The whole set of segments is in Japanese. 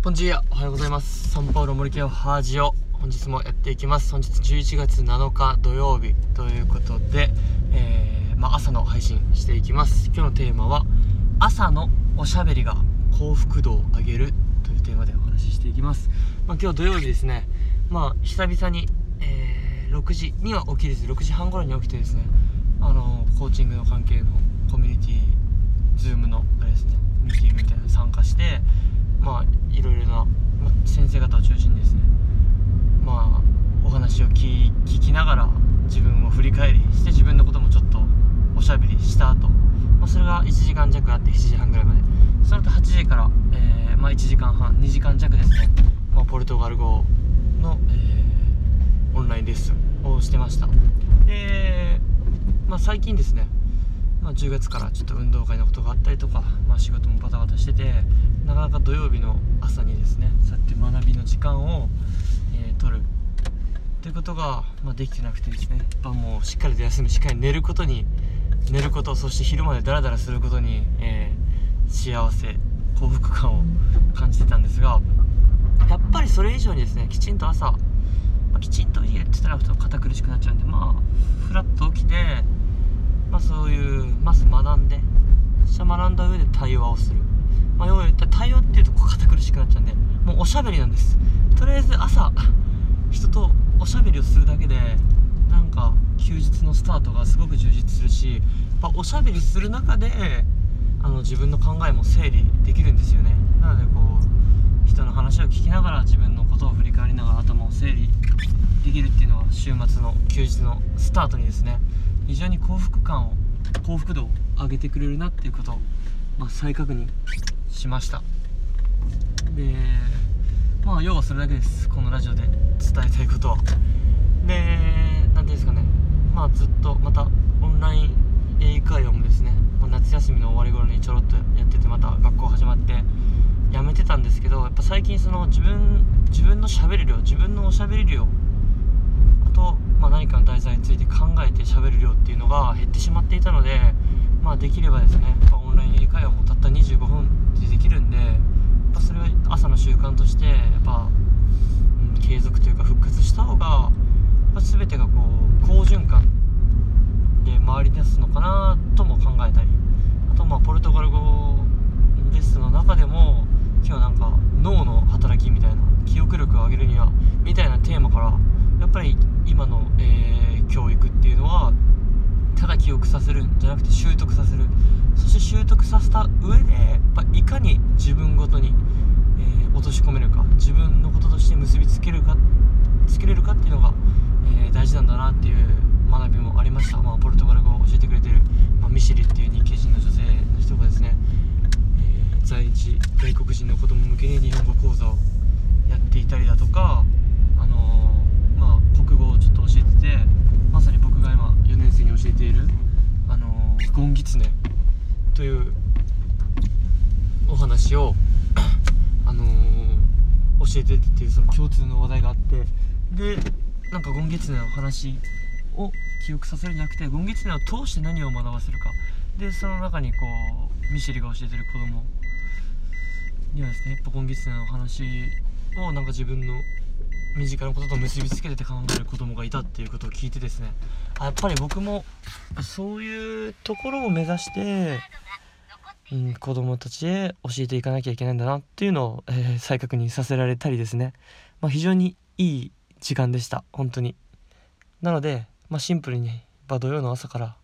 こんにちはおはようございます。サンパウロ森家ハージオ本日もやっていきます。本日11月7日土曜日ということで、えー、まあ、朝の配信していきます。今日のテーマは朝のおしゃべりが幸福度を上げるというテーマでお話ししていきます、まあ、今日土曜日ですね。まあ久々に、えー、6時には起きれず6時半頃に起きてですねあのコーチングの関係のコミュニティZoom のあれですねミーティングみたいなの参加してまあいろいろな、ま先生方を中心にですねまあお話を聞きながら自分を振り返りして自分のこともちょっとおしゃべりした後、まあそれが1時間弱あって7時半ぐらいまで。その後8時から、えー、まあ、1時間半2時間弱ですね、まあ、ポルトガル語の、えー、オンラインレッスンをしてました。で、まあ、最近ですねまあ、10月からちょっと運動会のことがあったりとか、まあ、仕事もバタバタしててなかなか土曜日の朝にですねそうやって学びの時間を、えー、取る。ということが、まあ、できてなくてですねやっもうしっかりと休むしっかり寝ることに寝ることそして昼までダラダラすることに、えー、幸せ幸福感を感じてたんですがやっぱりそれ以上にですねきちんと朝、まあ、きちんと家って言ったら堅苦しくなっちゃうんでまあふらっと起きてまあ、そういうまず学んでそして学んだ上で対話をする、まあ、要は言った対話っていうと堅苦しくなっちゃうんでもうおしゃべりなんです。とりあえず朝人とおしゃべりをするだけでなんか休日のスタートがすごく充実するしやっぱおしゃべりする中であの自分の考えも整理できるんですよね。なのでこう人の話を聞きながら自分のことを振り返りながら頭を整理できるっていうのは週末の休日のスタートにですね非常に幸福感を幸福度を上げてくれるなっていうことを、まあ、再確認しました。でまあ要はそれだけです。このラジオで伝えたいことは。で何ていうんですかね。まあずっとまたオンライン英会話もですね、ま、夏休みの終わり頃にちょろっとやっててまた学校始まってやめてたんですけどやっぱ最近その自分自分のしゃべる量自分のおしゃべり量あとまあ、何かの題材について考えて喋る量っていうのが減ってしまっていたので、まあ、できればですねまオンライン英会話もたった25分でできるんでやっぱそれは朝の習慣としてやっぱ、うん、継続というか復活した方がやっぱ全てがこう好循環で回り出すのかなとも考えたりあとまあポルトガル語レッスンの中でも今日なんか脳の働きみたいな記憶力を上げるにはみたいなテーマから今の、えー、教育っていうのはただ記憶させるんじゃなくて習得させる。そして習得させた上でやっぱいかに自分ごとに、えー、落とし込めるか自分のこととして結びつけるかつけれるかっていうのが、えー、大事なんだなっていう学びもありました、まあ、ポルトガル語を教えてくれてる、まあ、ミシリっていう日系人の女性の人がですね、えー、在日外国人の子供向けに日本語講座をやっていたりだとか、をちょっと教えててまさに僕が今4年生に教えているあのゴンギツネ。というお話をあの教えてっていうその共通の話題があってでなんかゴンギツネの話を記憶させるんじゃなくてゴンギツネを通して何を学ばせるか。でその中にこうミシェリが教えてる子供にはですねやっぱゴンギツネの話をなんか自分の身近なことと結びつけて考える子供がいたっていうことを聞いてですね。やっぱり僕もそういうところを目指して、うん、子供たちへ教えていかなきゃいけないんだなっていうのを、えー、再確認させられたりですね、まあ、非常にいい時間でした。本当に。なので、まあ、シンプルに、まあ、土曜の朝から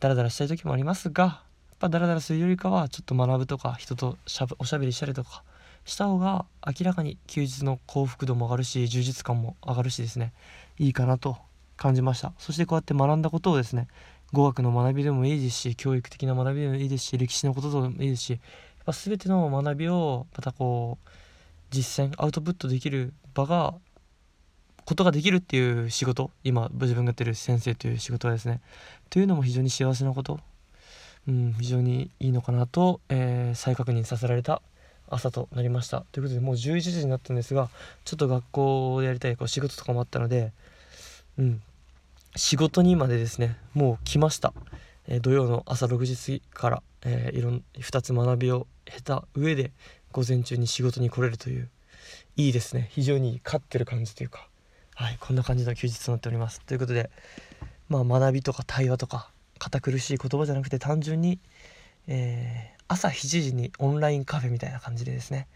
ダラダラしたい時もありますがやっぱダラダラするよりかはちょっと学ぶとか人としゃおしゃべりしたりとかした方が明らかに休日の幸福度も上がるし充実感も上がるしですね。いいかなと感じました。そしてこうやって学んだことをですね語学の学びでもいいですし教育的な学びでもいいですし歴史のことでもいいですしやっぱ全ての学びをまたこう実践アウトプットできる場がことができるっていう仕事今自分がやってる先生という仕事はですねというのも非常に幸せなこと、うん、非常にいいのかなと、えー、再確認させられた朝となりました。ということでもう11時になったんですがちょっと学校でやりたいこう仕事とかもあったのでうん。仕事にまでですねもう来ました。えー、土曜の朝6時過ぎから、えー、いろん2つ学びを経た上で午前中に仕事に来れるといういいですね。非常に勝ってる感じというかはいこんな感じの休日となっております。ということでまあ学びとか対話とか堅苦しい言葉じゃなくて単純に、えー、朝7時にオンラインカフェみたいな感じでですね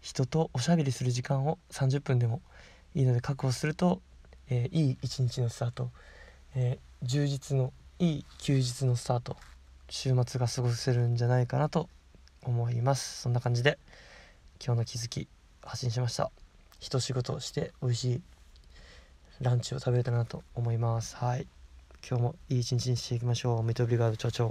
人とおしゃべりする時間を30分でもいいので確保すると、えー、いい一日のスタート、えー、充実のいい休日のスタート週末が過ごせるんじゃないかなと思います。そんな感じで今日の気づき発信しました。一仕事して美味しいランチを食べれたなと思います。はい。今日もいい一日にしていきましょう。メトブリガードチョチョ